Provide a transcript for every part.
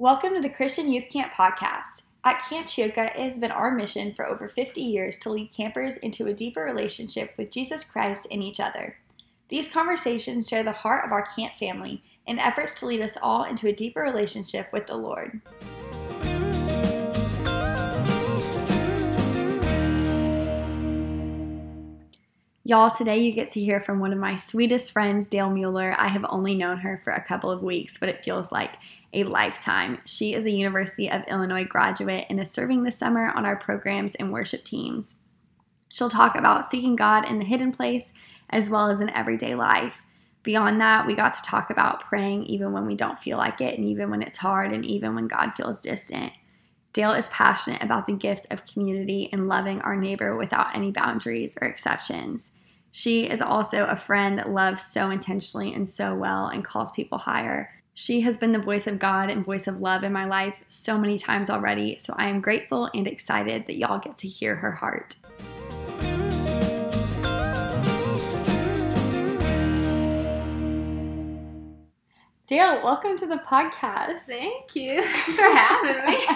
Welcome to the Christian Youth Camp Podcast. At Camp Ch-Yo-Ca, it has been our mission for over 50 years to lead campers into a deeper relationship with Jesus Christ and each other. These conversations share the heart of our camp family in efforts to lead us all into a deeper relationship with the Lord. Y'all, today you get to hear from one of my sweetest friends, Dayle Mueller. I have only known her for a couple of weeks, but it feels like a lifetime. She is a University of Illinois graduate and is serving this summer on our programs and worship teams. She'll talk about seeking God in the hidden place as well as in everyday life. Beyond that, we got to talk about praying even when we don't feel like it, and even when it's hard, and even when God feels distant. Dayle is passionate about the gift of community and loving our neighbor without any boundaries or exceptions. She is also a friend that loves so intentionally and so well and calls people higher. She has been the voice of God and voice of love in my life so many times already, so I am grateful and excited that y'all get to hear her heart. Dayle, welcome to the podcast. Thank you for having me.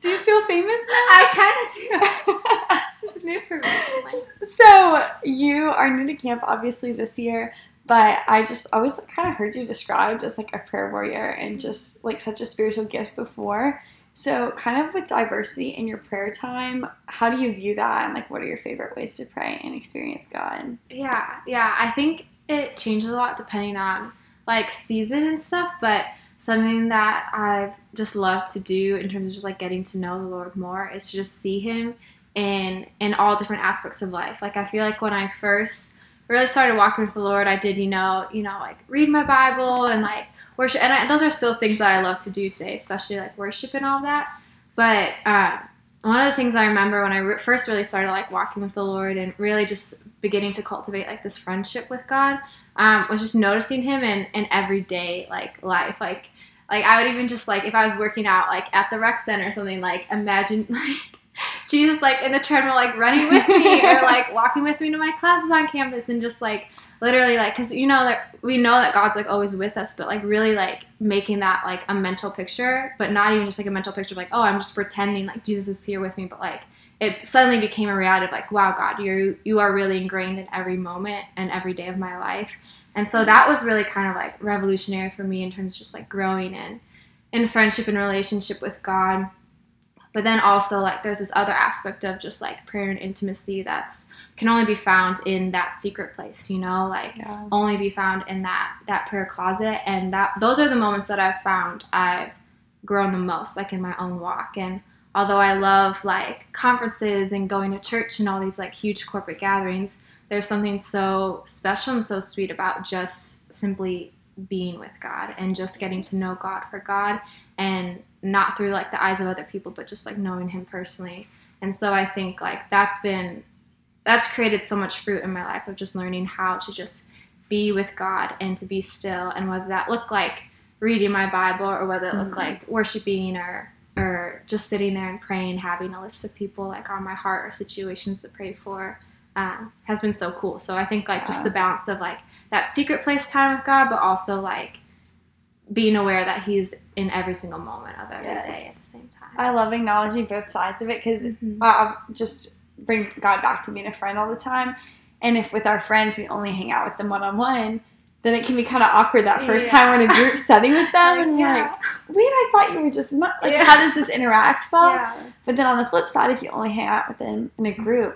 do you feel famous now? I kind of do. this is new for me. Oh so, you are new to camp obviously this year, but I just always kind of heard you described as like a prayer warrior and just like such a spiritual gift before. So, kind of with diversity in your prayer time, how do you view that and like what are your favorite ways to pray and experience God? Yeah, yeah. I think it changes a lot depending on like season and stuff, but something that I've just loved to do in terms of just like getting to know the Lord more is to just see Him in in all different aspects of life. Like I feel like when I first really started walking with the Lord, I did you know you know like read my Bible and like worship, and I, those are still things that I love to do today, especially like worship and all that. But uh, one of the things I remember when I re- first really started like walking with the Lord and really just beginning to cultivate like this friendship with God um, was just noticing him in, in everyday like life. Like like I would even just like if I was working out like at the rec center or something, like imagine like Jesus like in the treadmill like running with me or like walking with me to my classes on campus and just like literally like because you know that we know that god's like always with us but like really like making that like a mental picture but not even just like a mental picture of like oh i'm just pretending like jesus is here with me but like it suddenly became a reality of like wow god you you are really ingrained in every moment and every day of my life. And so that was really kind of like revolutionary for me in terms of just like growing in in friendship and relationship with god but then also like there's this other aspect of just like prayer and intimacy that's can only be found in that secret place you know? Like yeah. only be found in that that prayer closet. And that those are the moments that i've found i've grown the most like in my own walk. And although i love like conferences and going to church and all these like huge corporate gatherings there's something so special and so sweet about just simply being with god and just getting to know god for god and not through like the eyes of other people but just like knowing him personally and so i think like that's been that's created so much fruit in my life of just learning how to just be with God and to be still, and whether that looked like reading my Bible or whether it looked mm-hmm. like worshiping or or just sitting there and praying, having a list of people like on my heart or situations to pray for, um, has been so cool. So I think like yeah. just the balance of like that secret place time with God, but also like being aware that He's in every single moment of every yes. day at the same time. I love acknowledging both sides of it because mm-hmm. I just bring God back to being a friend all the time. And if with our friends we only hang out with them one on one, then it can be kind of awkward that first yeah. time we're in a group setting with them, and yeah. like, wait, I thought you were just like, yeah. how does this interact well? But then on the flip side, if you only hang out with them in a group,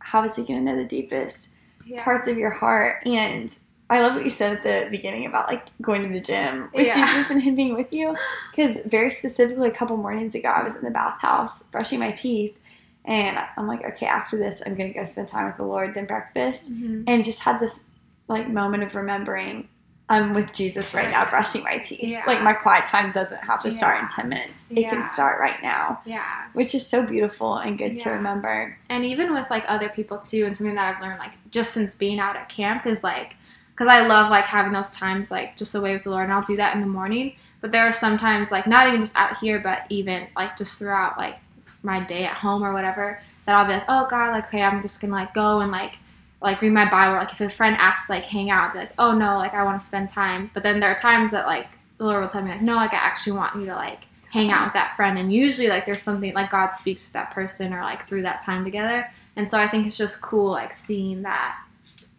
how is he going to know the deepest parts of your heart? And I love what you said at the beginning about like going to the gym with Jesus and him being with you, because very specifically, a couple mornings ago, I was in the bathhouse brushing my teeth and I'm like, okay, after this, I'm gonna go spend time with the Lord, then breakfast, mm-hmm. and just had this like moment of remembering I'm with Jesus right now, brushing my teeth. Yeah. Like my quiet time doesn't have to yeah. start in ten minutes; it yeah. can start right now. Yeah, which is so beautiful and good to remember. And even with like other people too, and something that I've learned like just since being out at camp is like, because I love like having those times like just away with the Lord, and I'll do that in the morning. But there are sometimes like not even just out here, but even like just throughout like my day at home or whatever, that I'll be like, oh God, like, okay, I'm just gonna like go and like like read my Bible. Like if a friend asks like hang out, I'll be like, oh no, like I want to spend time. But then there are times that like the Lord will tell me like, no, like I actually want you to like hang out with that friend and usually like there's something like god speaks to that person or like through that time together and so i think it's just cool like seeing that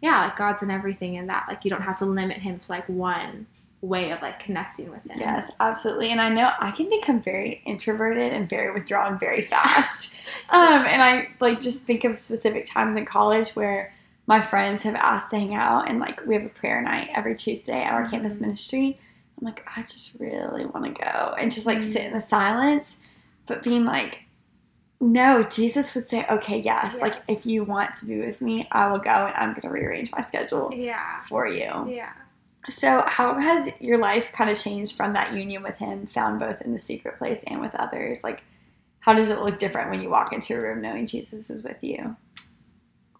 yeah like god's in everything and that like you don't have to limit him to like one way of like connecting with him Yes, absolutely. And I know I can become very introverted and very withdrawn very fast. um, and I like just think of specific times in college where my friends have asked to hang out and like we have a prayer night every Tuesday at our campus Mhm. ministry. I'm like, I just really want to go and just like sit in the silence, but being like, no, Jesus would say, okay, yes, like if you want to be with me, I will go and I'm going to rearrange my schedule yeah for you. yeah So, how has your life kind of changed from that union with him, found both in the secret place and with others? Like, how does it look different when you walk into a room knowing Jesus is with you?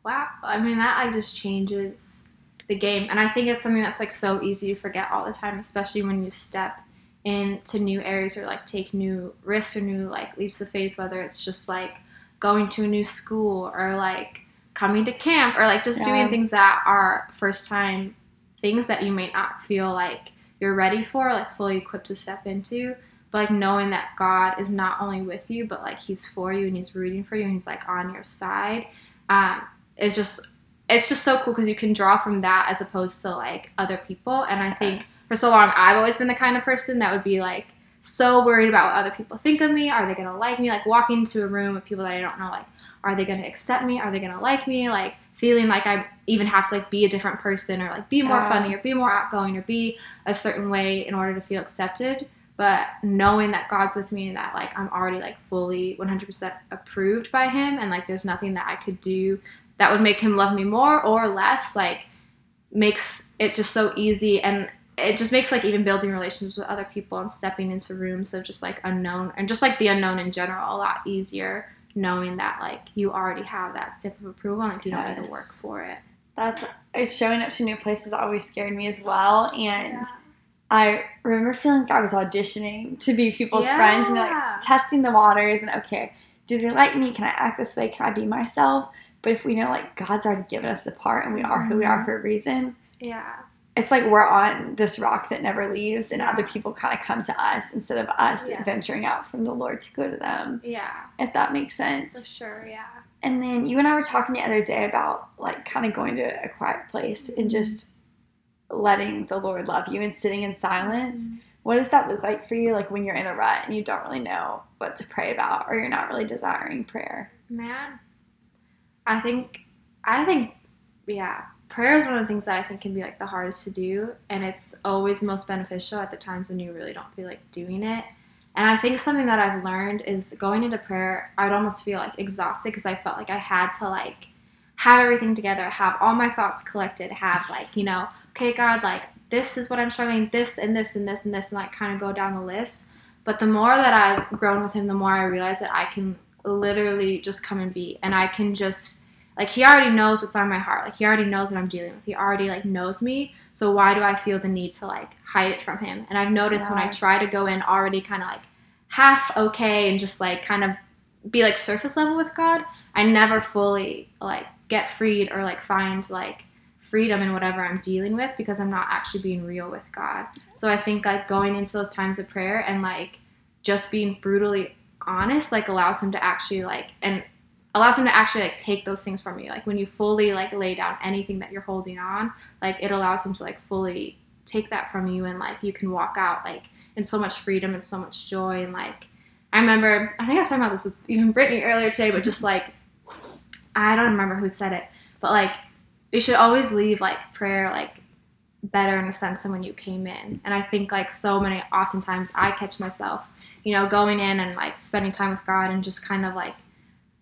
Wow. I mean, that like just changes the game. And I think it's something that's like so easy to forget all the time, especially when you step into new areas or like take new risks or new like leaps of faith, whether it's just like going to a new school or like coming to camp or like just Yeah. doing things that are first time things that you may not feel like you're ready for, like fully equipped to step into. But like knowing that God is not only with you, but like He's for you and He's rooting for you and He's like on your side. Um, it's just it's just so cool because you can draw from that as opposed to like other people. And i think Yes. for so long i've always been the kind of person that would be like so worried about what other people think of me. Are they going to like me? Like walking into a room with people that i don't know like are they going to accept me? Are they going to like me? Like feeling like i even have to like be a different person or like be more funny or be more outgoing or be a certain way in order to feel accepted. But knowing that god's with me and that like i'm already like fully 100% approved by him and like there's nothing that i could do that would make him love me more or less like makes it just so easy and it just makes like even building relationships with other people and stepping into rooms of just like unknown and just like the unknown in general a lot easier knowing that like you already have that stamp of approval and like you don't need to work for it That's it's showing up to new places always scared me as well. And I remember feeling like I was auditioning to be people's friends and like testing the waters and okay, do they like me? Can I act this way? Can I be myself? But if we know like God's already given us the part and we are who we are Mhm. for a reason, yeah it's like we're on this rock that never leaves and other people kind of come to us instead of us Yes. venturing out from the Lord to go to them, yeah if that makes sense. for sure yeah And then you and I were talking the other day about like kind of going to a quiet place and just letting the Lord love you and sitting in silence. What does that look like for you like when you're in a rut and you don't really know what to pray about or you're not really desiring prayer? man i think i think yeah prayer is one of the things that i think can be like the hardest to do and it's always most beneficial at the times when you really don't feel like doing it. And i think something that i've learned is going into prayer i'd almost feel like exhausted because i felt like i had to like have everything together have all my thoughts collected have like you know okay god like this is what i'm struggling this and this and this and this and like kind of go down the list. But the more that i've grown with him the more i realize that i can literally just come and be. And i can just like he already knows what's on my heart. Like he already knows what i'm dealing with. He already like knows me. So why do i feel the need to like hide it from him? And i've noticed when i try to go in already kind of like half okay and just like kind of be like surface level with god i never fully like get freed or like find like freedom in whatever i'm dealing with because i'm not actually being real with god. So i think like going into those times of prayer and like just being brutally honest like allows him to actually like and allows him to actually like take those things from you. Like when you fully like lay down anything that you're holding on like it allows him to like fully take that from you and like you can walk out like in so much freedom and so much joy and like i remember i think i was talking about this with even brittany earlier today but just like i don't remember who said it but like you should always leave like prayer like better in a sense than when you came in. And i think like so many oftentimes i catch myself you know going in and like spending time with god and just kind of like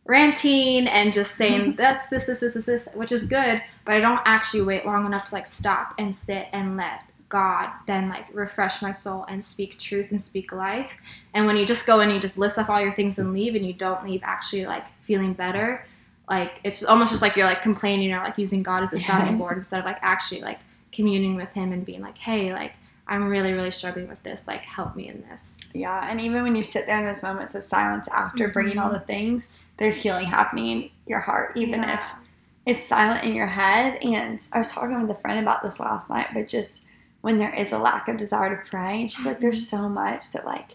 ranting and just saying mm-hmm. that's this this this this this which is good but i don't actually wait long enough to like stop and sit and let god then like refresh my soul and speak truth and speak life. And when you just go in you just list up all your things and leave and you don't leave actually like feeling better like it's almost just like you're like complaining or like using god as a sounding board instead of like actually like communing with him and being like hey like i'm really really struggling with this like help me in this Yeah, and even when you sit there in those moments of silence after bringing all mm-hmm. the things, there's healing happening in your heart, even Yeah. if it's silent in your head. And I was talking with a friend about this last night, but just when there is a lack of desire to pray, and she's like, there's so mm-hmm. much that like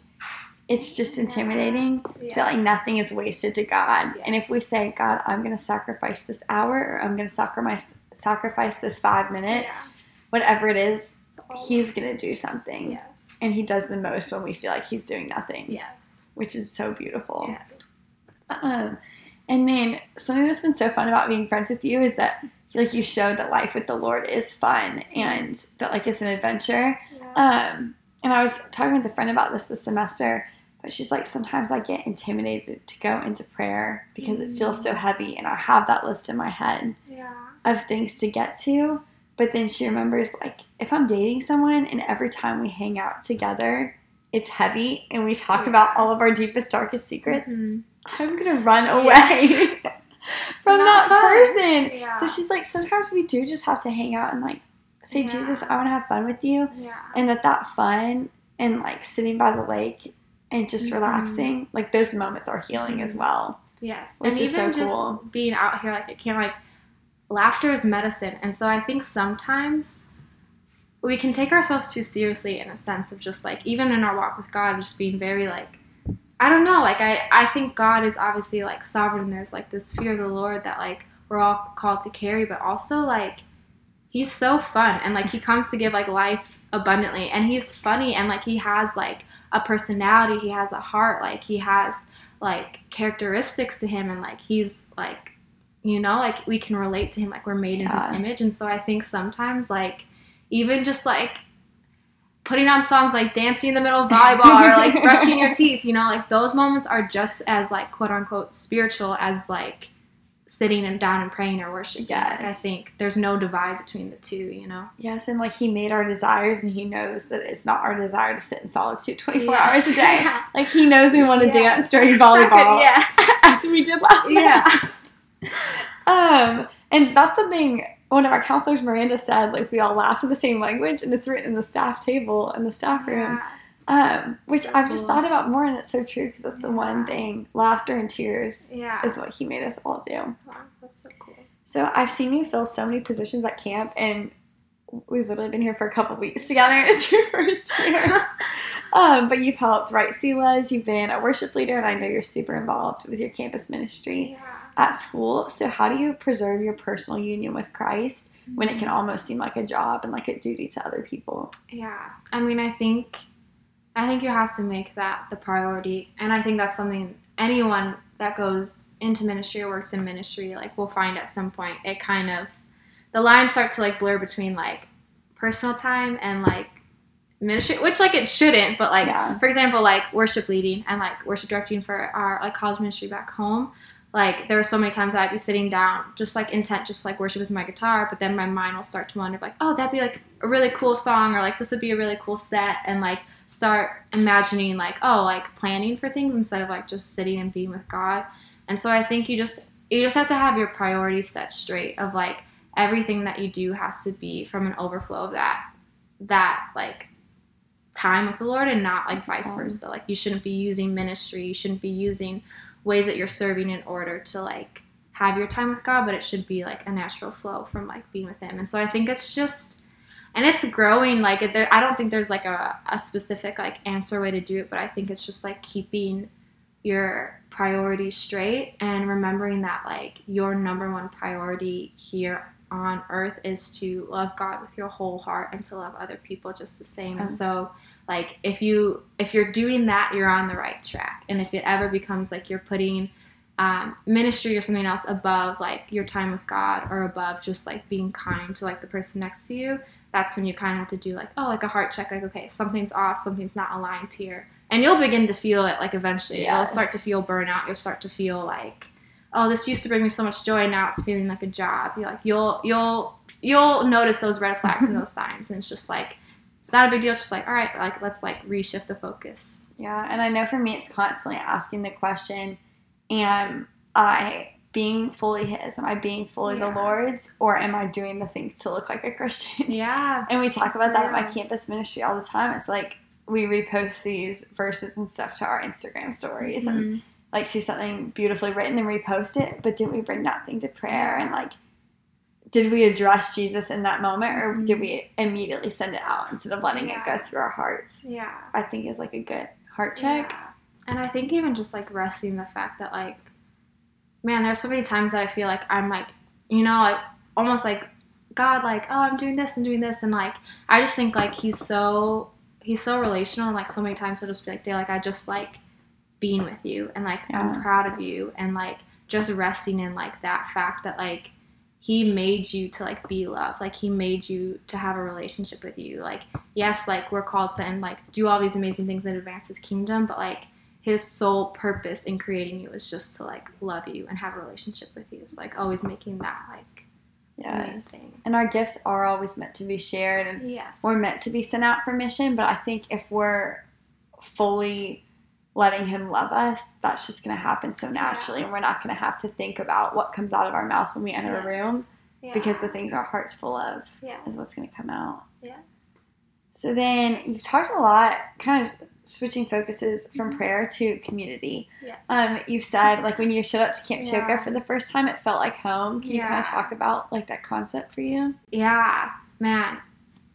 it's just intimidating Yes. that like nothing is wasted to God. And if we say, God, I'm gonna sacrifice this hour or I'm gonna sacrifice sacrifice this five minutes, Yeah. whatever it is, He's gonna do something. Yes. And he does the most when we feel like he's doing nothing. Yes. Which is so beautiful. Yeah. Um, and then something that's been so fun about being friends with you is that like you showed that life with the Lord is fun and that like it's an adventure. Yeah. Um, and I was talking with a friend about this this semester, but she's like, sometimes I get intimidated to go into prayer because it feels so heavy, and I have that list in my head yeah. of things to get to. But then she remembers, like, if I'm dating someone and every time we hang out together, it's heavy and we talk Yeah. about all of our deepest, darkest secrets, Mhm. I'm gonna run away Yes. from that fun. person. Yeah. So she's like, sometimes we do just have to hang out and like say, Yeah. Jesus, I want to have fun with you, Yeah. and that that fun and like sitting by the lake and just Mhm. relaxing, like those moments are healing as Mhm. well. Yes, Which and is so even just cool. being out here, like it can like laughter is medicine, and so I think sometimes we can take ourselves too seriously in a sense of just like even in our walk with God, just being very like I don't know, like I I think God is obviously like sovereign. There's like this fear of the Lord that like we're all called to carry, but also like he's so fun and like he comes to give like life abundantly and he's funny and like he has like a personality he has a heart like he has like characteristics to him and like he's like you know like we can relate to him like we're made in his image and so i think sometimes like even just like putting on songs like dancing in the middle of volleyball or like brushing your teeth you know like those moments are just as like quote unquote spiritual as like sitting and down and praying or worshiping Like, i think there's no divide between the two you know Yes, and like he made our desires, and he knows that it's not our desire to sit in solitude 24 Yes. hours a day. Yeah. Like he knows we want to Yeah. dance during volleyball, yeah as we did last yeah night. Um, and that's something one of our counselors, Miranda, said. Like we all laugh in the same language, and it's written in the staff table in the staff room. Um, which So I've just thought about more, and that's so true because that's the one thing. Laughter and tears yeah is what he made us all do. Wow, that's so cool So I've seen you fill so many positions at camp, and we've literally been here for a couple weeks together. It's your first year, um, but you've helped write Silas. You've been a worship leader, and I know you're super involved with your campus ministry yeah at school. So how do you preserve your personal union with Christ when it mm-hmm. can almost seem like a job and like a duty to other people? Yeah, I mean, I think, I think you have to make that the priority, and I think that's something anyone that goes into ministry or works in ministry like will find at some point. It kind of, the lines start to like blur between like personal time and like ministry, which like it shouldn't, but like Yeah. for example, like worship leading and like worship directing for our like college ministry back home. Like there were so many times I'd be sitting down, just like intent, just like worship with my guitar, but then my mind will start to wander, like, oh, that'd be like a really cool song, or like this would be a really cool set, and like start imagining like, oh, like planning for things instead of like just sitting and being with God. And so I think you just you just have to have your priorities set straight of like everything that you do has to be from an overflow of that that like time with the Lord and not like vice versa. Like you shouldn't be using ministry, you shouldn't be using ways that you're serving in order to like have your time with God, but it should be like a natural flow from like being with Him. And so I think it's just, and it's growing. Like it- there, I don't think there's like a, a specific like answer way to do it, but I think it's just like keeping your priorities straight and remembering that like your number one priority here on earth is to love God with your whole heart and to love other people just the same. And mm-hmm. so like if you if you're doing that, you're on the right track. And if it ever becomes like you're putting um, ministry or something else above like your time with God or above just like being kind to like the person next to you, that's when you kind of have to do like oh like a heart check like okay something's off something's not aligned here. And you'll begin to feel it like eventually. You'll start to feel burnout. You'll start to feel like oh this used to bring me so much joy now it's feeling like a job. You're like you'll you'll you'll notice those red flags and those signs. And it's just like it's not a big deal it's just like all right like let's like reshift the focus Yeah, and I know for me, it's constantly asking the question: Am I being fully His? Am I being fully Yeah. the Lord's, or am I doing the things to look like a Christian? yeah And we talk about that at my campus ministry all the time. It's like we repost these verses and stuff to our Instagram stories, and Mhm. like see something beautifully written and repost it. But didn't we bring that thing to prayer and like? Did we address Jesus in that moment, or did Mhm. we immediately send it out instead of letting it go through our hearts? yeah I think is like a good heart check. Yeah. And I think even just like resting the fact that like, man, there's so many times that I feel like I'm like, you know, like almost like God, like, oh, I'm doing this and doing this, and like, I just think like he's so he's so relational, and like so many times he'll just be like, "Day, like I just like being with you, and like Yeah. I'm proud of you, and like just resting in like that fact that like he made you to like be loved, like he made you to have a relationship with you. Like, yes, like we're called to and like do all these amazing things and advance his kingdom, but like his sole purpose in creating you is just to like love you and have a relationship with you. So like always making that like Yes. thing. And our gifts are always meant to be shared and Yes. we're meant to be sent out for mission, but I think if we're fully letting him love us, that's just going to happen so naturally and we're not going to have to think about what comes out of our mouth when we enter a room Yeah. because the things our heart's full of yeah. is what's going to come out. Yeah. So then you've talked a lot, kind of switching focuses from prayer to community. Yes. Um, you've said like when you showed up to Camp Yeah. Ch-Yo-Ca for the first time, it felt like home. Can you kind of talk about like that concept for you? Yeah, man.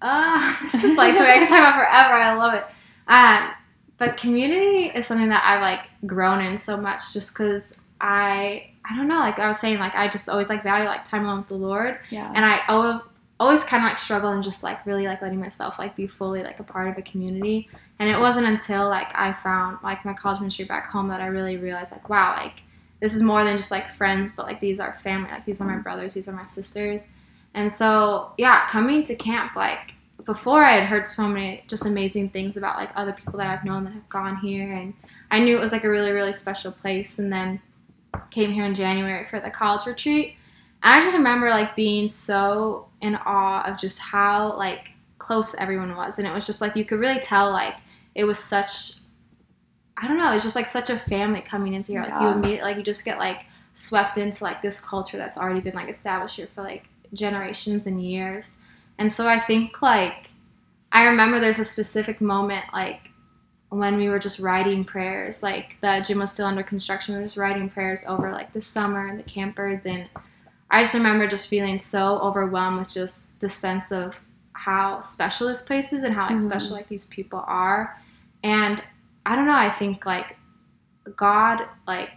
Uh, this is like something I can talk about forever. I love it. Um, but community is something that I've like grown in so much just because I, I don't know, like I was saying, like I just always like value like time alone with the Lord. Yeah. And I always, always kind of like struggle and just like really like letting myself like be fully like a part of a community. And it wasn't until like I found like my college ministry back home that I really realized like, wow, like this is more than just like friends, but like these are family. Like these are my mm. brothers, these are my sisters. And so, yeah, coming to camp, like before I had heard so many just amazing things about like other people that I've known that have gone here. And I knew it was like a really, really special place. And then came here in January for the college retreat. And I just remember like being so in awe of just how like close everyone was. And it was just like you could really tell like it was such I don't know, it's just like such a family coming into here. Like you immediately like you just get like swept into like this culture that's already been like established here for like generations and years. And so I think like I remember there's a specific moment like when we were just writing prayers, like the gym was still under construction, we were just writing prayers over like the summer and the campers and I just remember just feeling so overwhelmed with just the sense of how special this place is and how like Mhm. special like these people are. And I don't know, I think like God like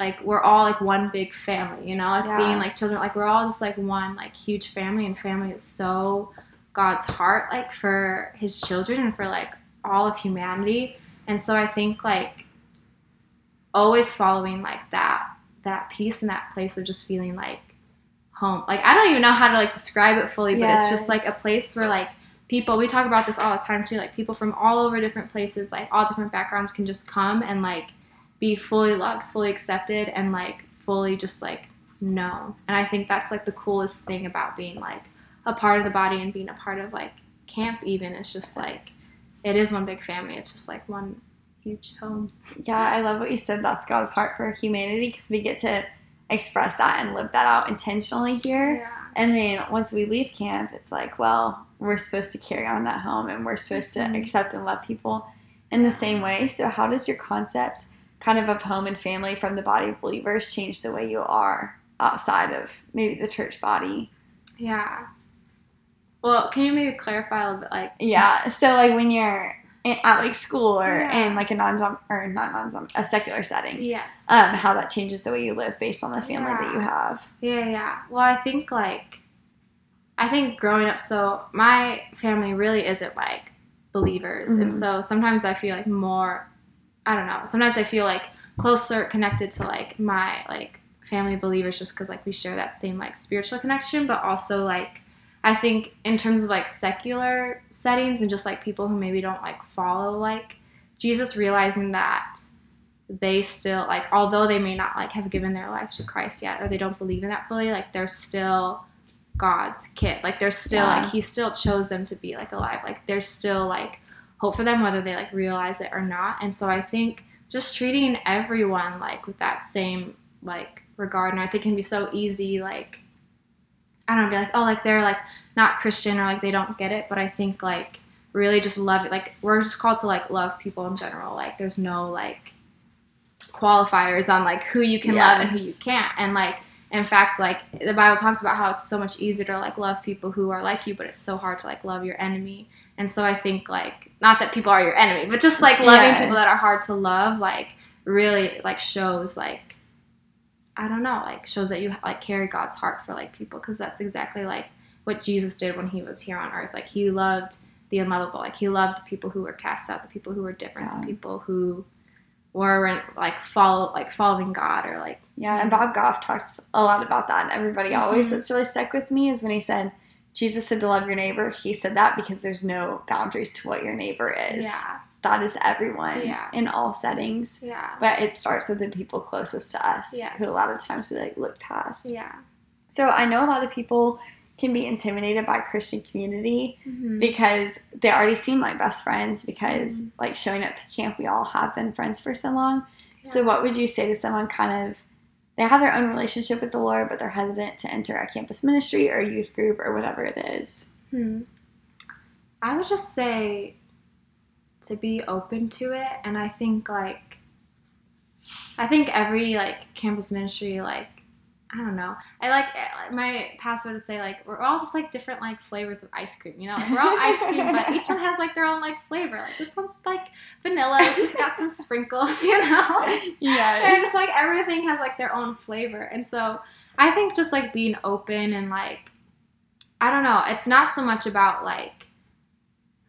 like we're all like one big family, you know, like Yeah. being like children, like we're all just like one like huge family and family is so God's heart like for his children and for like all of humanity. And so I think like always following like that that peace and that place of just feeling like home. Like I don't even know how to like describe it fully, but it's just like a place where like people we talk about this all the time too, like people from all over different places, like all different backgrounds can just come and like be fully loved, fully accepted and like fully just like known. And I think that's like the coolest thing about being like a part of the body and being a part of like camp even. It's just like it is one big family. It's just like one huge home. Yeah, I love what you said. That's God's heart for humanity because we get to express that and live that out intentionally here. Yeah. And then once we leave camp, it's like, well, we're supposed to carry on that home and we're supposed to mm-hmm. accept and love people in the same way. So, how does your concept kind of of home and family from the body of believers change the way you are outside of maybe the church body? Yeah. Well, can you maybe clarify a little bit like Yeah. So, like when you're in, at like school or Yeah. in like a non or not non a secular setting, Yes. um, how that changes the way you live based on the family that you have. Yeah, yeah. Well, I think like I think growing up so my family really isn't like believers. And Mhm. so sometimes I feel like more I don't know. Sometimes I feel like closer connected to like my like family believers just cuz like we share that same like spiritual connection, but also like I think in terms of like secular settings and just like people who maybe don't like follow like Jesus realizing that they still like although they may not like have given their life to Christ yet or they don't believe in that fully like they're still God's kid like they're still Yeah. like he still chose them to be like alive like they're still like hope for them whether they like realize it or not. And so I think just treating everyone like with that same like regard and I think it can be so easy like I don't know be like oh like they're like not Christian or like they don't get it. But I think like really just love it like we're just called to like love people in general. Like there's no like qualifiers on like who you can love and who you can't. And like in fact like the bible talks about how it's so much easier to like love people who are like you but it's so hard to like love your enemy and so i think like not that people are your enemy but just like loving people that are hard to love like really like shows like I don't know, like shows that you like carry God's heart for like people because that's exactly like what Jesus did when he was here on earth. Like he loved the unlovable. Like he loved the people who were cast out, the people who were different, Yeah. the people who weren't like follow like following God or like Yeah, and Bob Goff talks a lot about that. And everybody always Mhm. that's really stuck with me is when he said, Jesus said to love your neighbor. He said that because there's no boundaries to what your neighbor is. yeah, That is everyone Yeah. in all settings. yeah, But it starts with the people closest to us, Yes. who a lot of times we like look past. yeah. So I know a lot of people can be intimidated by Christian community Mhm. because they already seem like best friends because Mhm. like showing up to camp we all have been friends for so long. So what would you say to someone kind of they have their own relationship with the Lord but they're hesitant to enter a campus ministry or a youth group or whatever it is? Hmm. I would just say to be open to it, and I think like I think every like campus ministry like I don't know. I like eh, my pastor to say like we're all just like different like flavors of ice cream. You know, like we're all ice cream, but each one has like their own like flavor. Like this one's like vanilla. This one's got some sprinkles. You know. and it's like everything has like their own flavor and so i think just like being open and like i don't know it's not so much about like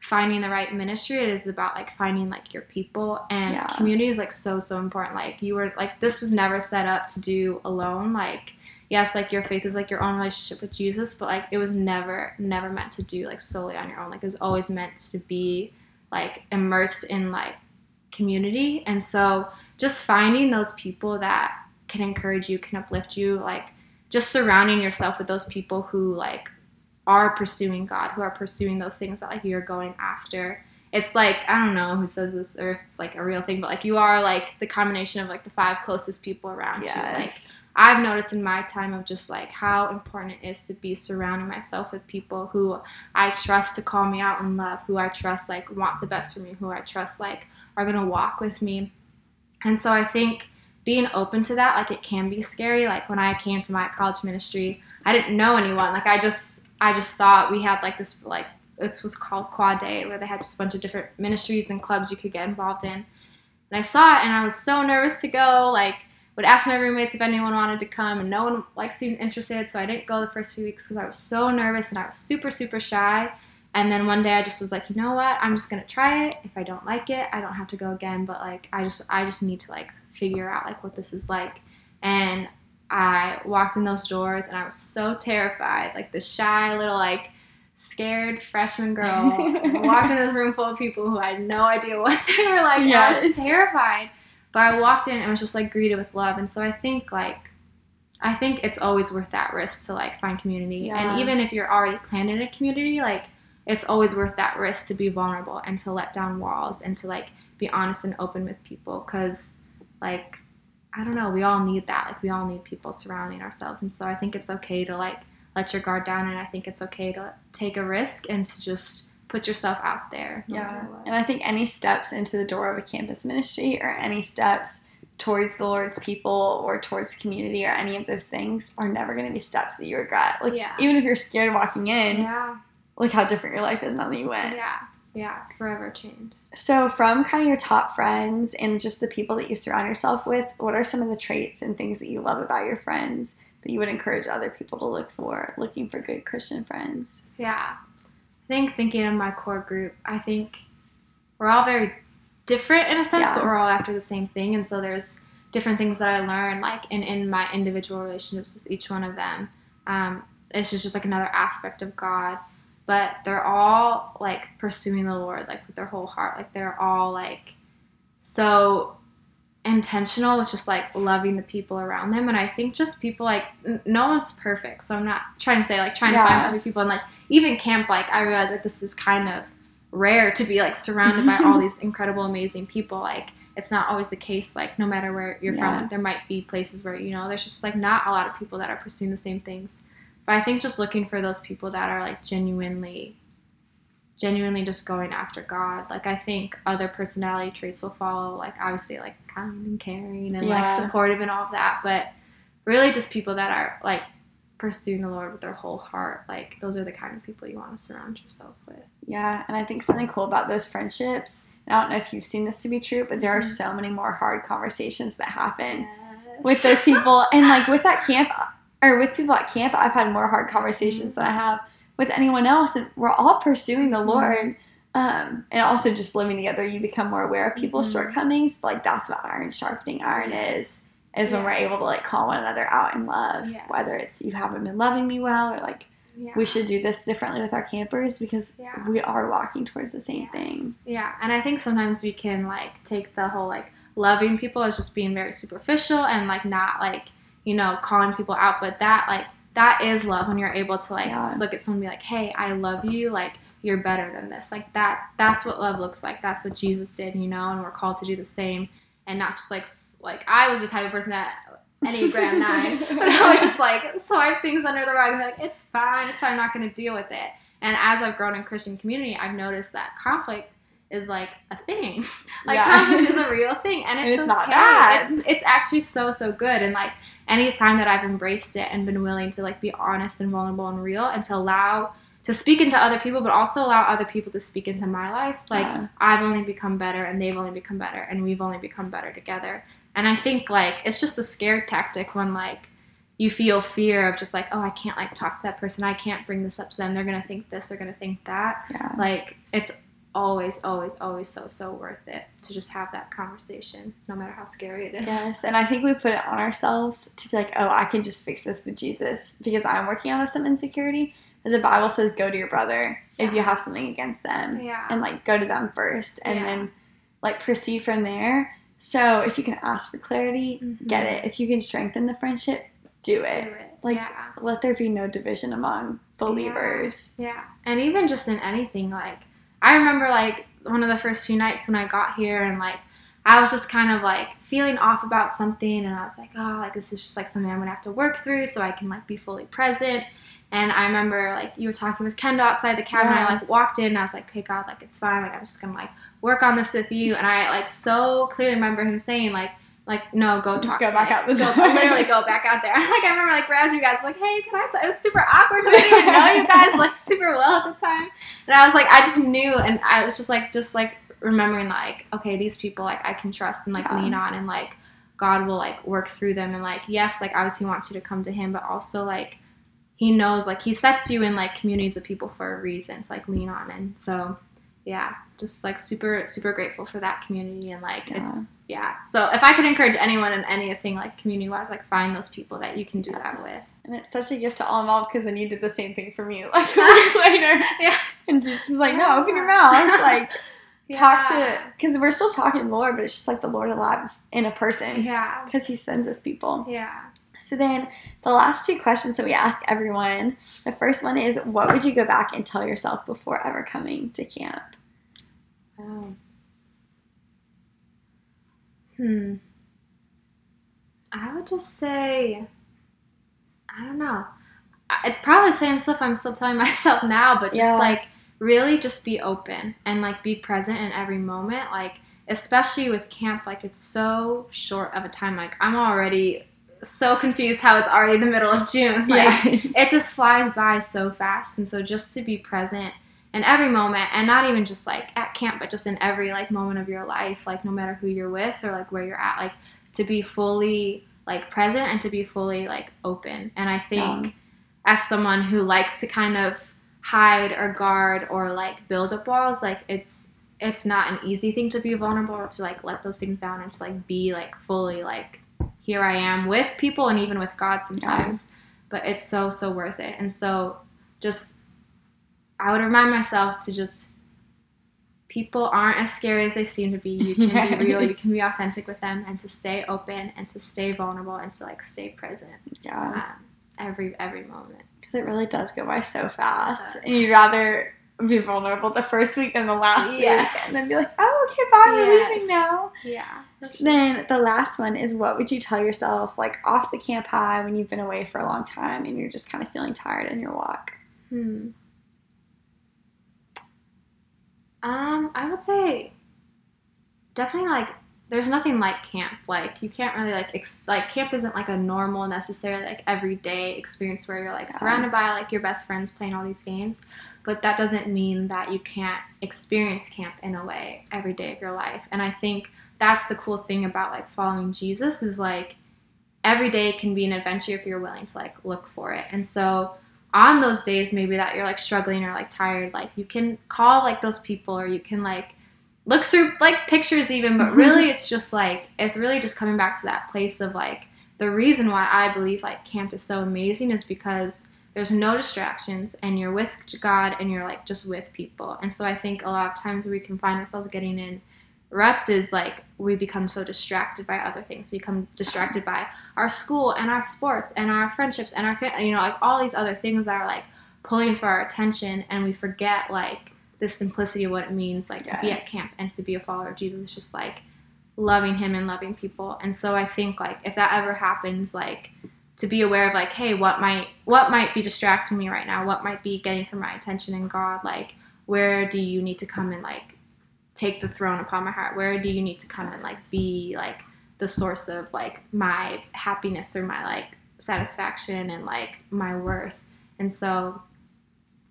finding the right ministry it is about like finding like your people and Yeah. community is like so so important like you were like this was never set up to do alone like yes like your faith is like your own relationship with jesus but like it was never never meant to do like solely on your own like it was always meant to be like immersed in like community and so just finding those people that can encourage you, can uplift you, like just surrounding yourself with those people who like are pursuing God, who are pursuing those things that like you're going after. It's like I don't know who says this or if it's like a real thing, but like you are like the combination of like the five closest people around you. Like Yes. I've noticed in my time of just like how important it is to be surrounding myself with people who I trust to call me out in love, who I trust like want the best for me, who I trust like are gonna walk with me. And so I think being open to that, like it can be scary. Like when I came to my college ministry, I didn't know anyone. Like I just I just saw it. We had like this like this was called Quad Day where they had just a bunch of different ministries and clubs you could get involved in. And I saw it and I was so nervous to go. Like would ask my roommates if anyone wanted to come and no one like seemed interested so i didn't go the first few weeks because i was so nervous and i was super super shy. And then one day i just was like you know what? I'm just gonna try it. If i don't like it i don't have to go again but like i just i just need to like figure out like what this is like. And i walked in those doors and i was so terrified like the shy little like scared freshman girl walked in this room full of people who had no idea what they were like i Yes. was terrified but I walked in and was just like greeted with love. And so I think like I think it's always worth that risk to like find community. Yeah. And even if you're already planted in a community, like it's always worth that risk to be vulnerable and to let down walls and to like be honest and open with people because like I don't know, we all need that. Like we all need people surrounding ourselves. And so I think it's okay to like let your guard down and I think it's okay to take a risk and to just put yourself out there. no Yeah. And I think any steps into the door of a campus ministry or any steps towards the Lord's people or towards community or any of those things are never going to be steps that you regret. Like, Yeah. even if you're scared walking in, yeah. look how different your life is now that you went. Yeah. Yeah. Forever changed. So, from kind of your top friends and just the people that you surround yourself with, what are some of the traits and things that you love about your friends that you would encourage other people to look for, looking for good Christian friends? Yeah. I think thinking of my core group, I think we're all very different in a sense, Yeah. but we're all after the same thing. And so there's different things that I learned, like in, in my individual relationships with each one of them. Um, it's just, just like another aspect of God. But they're all like pursuing the Lord, like with their whole heart. Like they're all like so intentional with just like loving the people around them. And I think just people like, n- no one's perfect. So I'm not trying to say like trying to find perfect people. And like even camp, like I realize like this is kind of rare to be like surrounded by all these incredible, amazing people. Like it's not always the case. Like no matter where you're Yeah. from, there might be places where you know there's just like not a lot of people that are pursuing the same things. But I think just looking for those people that are like genuinely, genuinely just going after God. Like I think other personality traits will follow. Like obviously like kind and caring and like supportive and all of that. But really just people that are like pursuing the Lord with their whole heart. Like those are the kind of people you want to surround yourself with. Yeah, and I think something cool about those friendships, and I don't know if you've seen this to be true, but there are Mhm. so many more hard conversations that happen Yes. with those people. and like with that camp, or with people at camp, I've had more hard conversations Mm-hmm. than I have with anyone else. And we're all pursuing the Mhm. Lord. Um, and also just living together, you become more aware of people's Mhm. shortcomings. But like that's what iron sharpening iron is. Is when we're able to like call one another out in love, Yes. whether it's you haven't been loving me well, or like yeah. we should do this differently with our campers because Yeah. we are walking towards the same Yes. thing. Yeah, and I think sometimes we can like take the whole like loving people as just being very superficial and like not like you know calling people out, but that like that is love when you're able to like Yeah. look at someone and be like, hey, I love you, like you're better than this. Like that. That's what love looks like. That's what Jesus did, you know, and we're called to do the same, and not just like like I was the type of person that Enneagram nine, but I was just like swipe things under the rug and be like, it's fine, it's fine, I'm not going to deal with it. And as I've grown in Christian community, I've noticed that conflict is like a thing. like Yeah. conflict is a real thing, and it's, And it's not bad. It's it's actually so so good. And like anytime that I've embraced it and been willing to like be honest and vulnerable and real, and to allow to speak into other people, but also allow other people to speak into my life, like Yeah. I've only become better, and they've only become better, and we've only become better together. And I think like it's just a scare tactic when like you feel fear of just like oh I can't like talk to that person I can't bring this up to them they're gonna think this they're gonna think that Yeah. like it's always always always so so worth it to just have that conversation no matter how scary it is Yes, and I think we put it on ourselves to be like, oh, I can just fix this with Jesus because I'm working out of some insecurity. But the Bible says, go to your brother if you have something against them, yeah and like go to them first, and Yeah. then like proceed from there. So if you can ask for clarity, Mhm. get it. If you can strengthen the friendship, do Do it. it. Like- yeah Let there be no division among believers. Yeah, and even just in anything, like I remember like one of the first few nights when I got here, and like I was just kind of like feeling off about something, and I was like, oh, like this is just like something I'm gonna have to work through so I can like be fully present. And I remember like you were talking with Kendall outside the cabin. Yeah. I like walked in, and I was like, okay, God, like it's fine. Like I'm just gonna like work on this with you. And I like so clearly remember him saying like. Like no, go talk. Go back me. out the Go- door. literally go back out there. Like I remember, like grabbed you guys, like, hey, can I? T-? It was super awkward because I didn't even know you guys like super well at the time, and I was like, I just knew, and I was just like, just like remembering, like, okay, these people, like, I can trust and like Yeah. lean on, and like God will like work through them, and like, yes, like obviously He wants you to come to Him, but also like He knows, like He sets you in like communities of people for a reason to like lean on, and so yeah just like super super grateful for that community and like Yeah. it's yeah so if i could encourage anyone in anything like community wise like find those people that you can do that with And it's such a gift to all involved because then you did the same thing for me like a week later. Yeah. And just like, no, open your mouth. Like, talk to, Yeah. because we're still talking Lord, but it's just like the Lord alive in a person yeah because He sends us people. yeah So then the last two questions that we ask everyone the first one is, what would you go back and tell yourself before ever coming to camp? oh. hmm i would just say i don't know it's probably the same stuff i'm still telling myself now but just Yeah. like really just be open and like be present in every moment like especially with camp like it's so short of a time like i'm already so confused how it's already the middle of june. Like it just flies by so fast. And so just to be present in every moment and not even just like at camp but just in every like moment of your life like no matter who you're with or like where you're at like to be fully like present and to be fully like open. And i think Yeah. as someone who likes to kind of hide or guard or like build up walls like it's it's not an easy thing to be vulnerable to like let those things down and to like be like fully like here i am with people and even with god sometimes but it's so so worth it and so just i would remind myself to just people aren't as scary as they seem to be you can be real you can be authentic with them and to stay open and to stay vulnerable and to like stay present Yeah. um, every every moment Because it really does go by so fast. And you'd rather be vulnerable the first week than the last Yes. week. And then be like, oh, okay, bye, we're leaving now. yeah Then the last one is what would you tell yourself, like off the camp high when you've been away for a long time and you're just kind of feeling tired in your walk? Hmm. Um, I would say definitely like there's nothing like camp. Like you can't really like ex- like camp isn't like a normal necessarily like everyday experience where you're like Yeah. surrounded by like your best friends playing all these games. But that doesn't mean that you can't experience camp in a way every day of your life. And I think that's the cool thing about like following Jesus is like every day can be an adventure if you're willing to like look for it. And so on those days maybe that you're like struggling or like tired, like you can call like those people or you can like look through like pictures even, but mm-hmm. really it's just like it's really just coming back to that place of like the reason why I believe like camp is so amazing is because there's no distractions and you're with God and you're like just with people. And so I think a lot of times we can find ourselves getting in ruts is like we become so distracted by other things. We become distracted by our school and our sports and our friendships and our fa- you know like all these other things that are like pulling for our attention and we forget like the simplicity of what it means like to be at camp and to be a follower of Jesus. It's just like loving him and loving people. And so I think like if that ever happens like to be aware of like hey what might what might be distracting me right now? What might be getting from my attention in God like where do you need to come and like take the throne upon my heart? Where do you need to come and like be like the source of like my happiness or my like satisfaction and like my worth? And so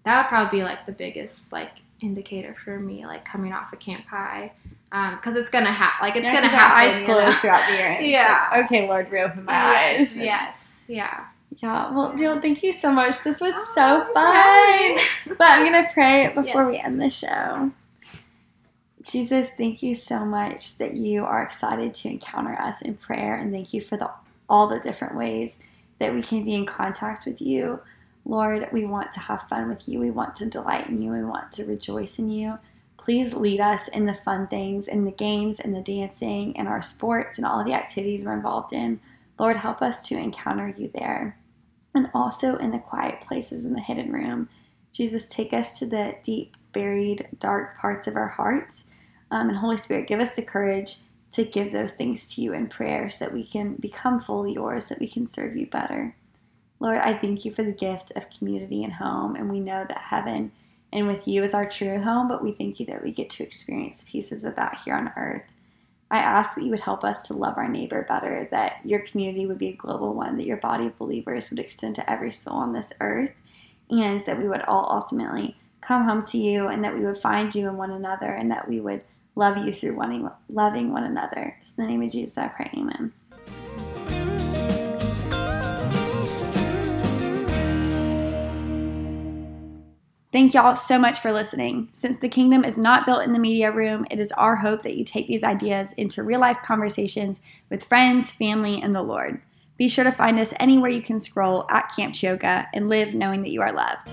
that would probably be like the biggest like indicator for me, like coming off of camp high, um, because it's gonna happen. Like it's Yeah, gonna happen. eyes closed know? throughout the year. Yeah. like, okay, Lord, reopen my Yes, eyes. yes, yeah. Yeah. Well, Jill, thank you so much. This was Oh, so fun. But I'm gonna pray before we end the show. Jesus, thank you so much that you are excited to encounter us in prayer, and thank you for the all the different ways that we can be in contact with you. Lord, we want to have fun with you. We want to delight in you. We want to rejoice in you. Please lead us in the fun things, in the games, and the dancing, and our sports, and all the activities we're involved in. Lord, help us to encounter you there. And also in the quiet places in the hidden room. Jesus, take us to the deep, buried, dark parts of our hearts. Um, and Holy Spirit, give us the courage to give those things to you in prayer so that we can become fully yours, that we can serve you better. Lord, I thank you for the gift of community and home. And we know that heaven and with you is our true home, but we thank you that we get to experience pieces of that here on earth. I ask that you would help us to love our neighbor better, that your community would be a global one, that your body of believers would extend to every soul on this earth, and that we would all ultimately come home to you, and that we would find you in one another, and that we would love you through wanting, loving one another. It's in the name of Jesus I pray, amen. Thank y'all so much for listening. Since the kingdom is not built in the media room, it is our hope that you take these ideas into real life conversations with friends, family, and the Lord. Be sure to find us anywhere you can scroll at Camp Ch-Yo-Ca and live knowing that you are loved.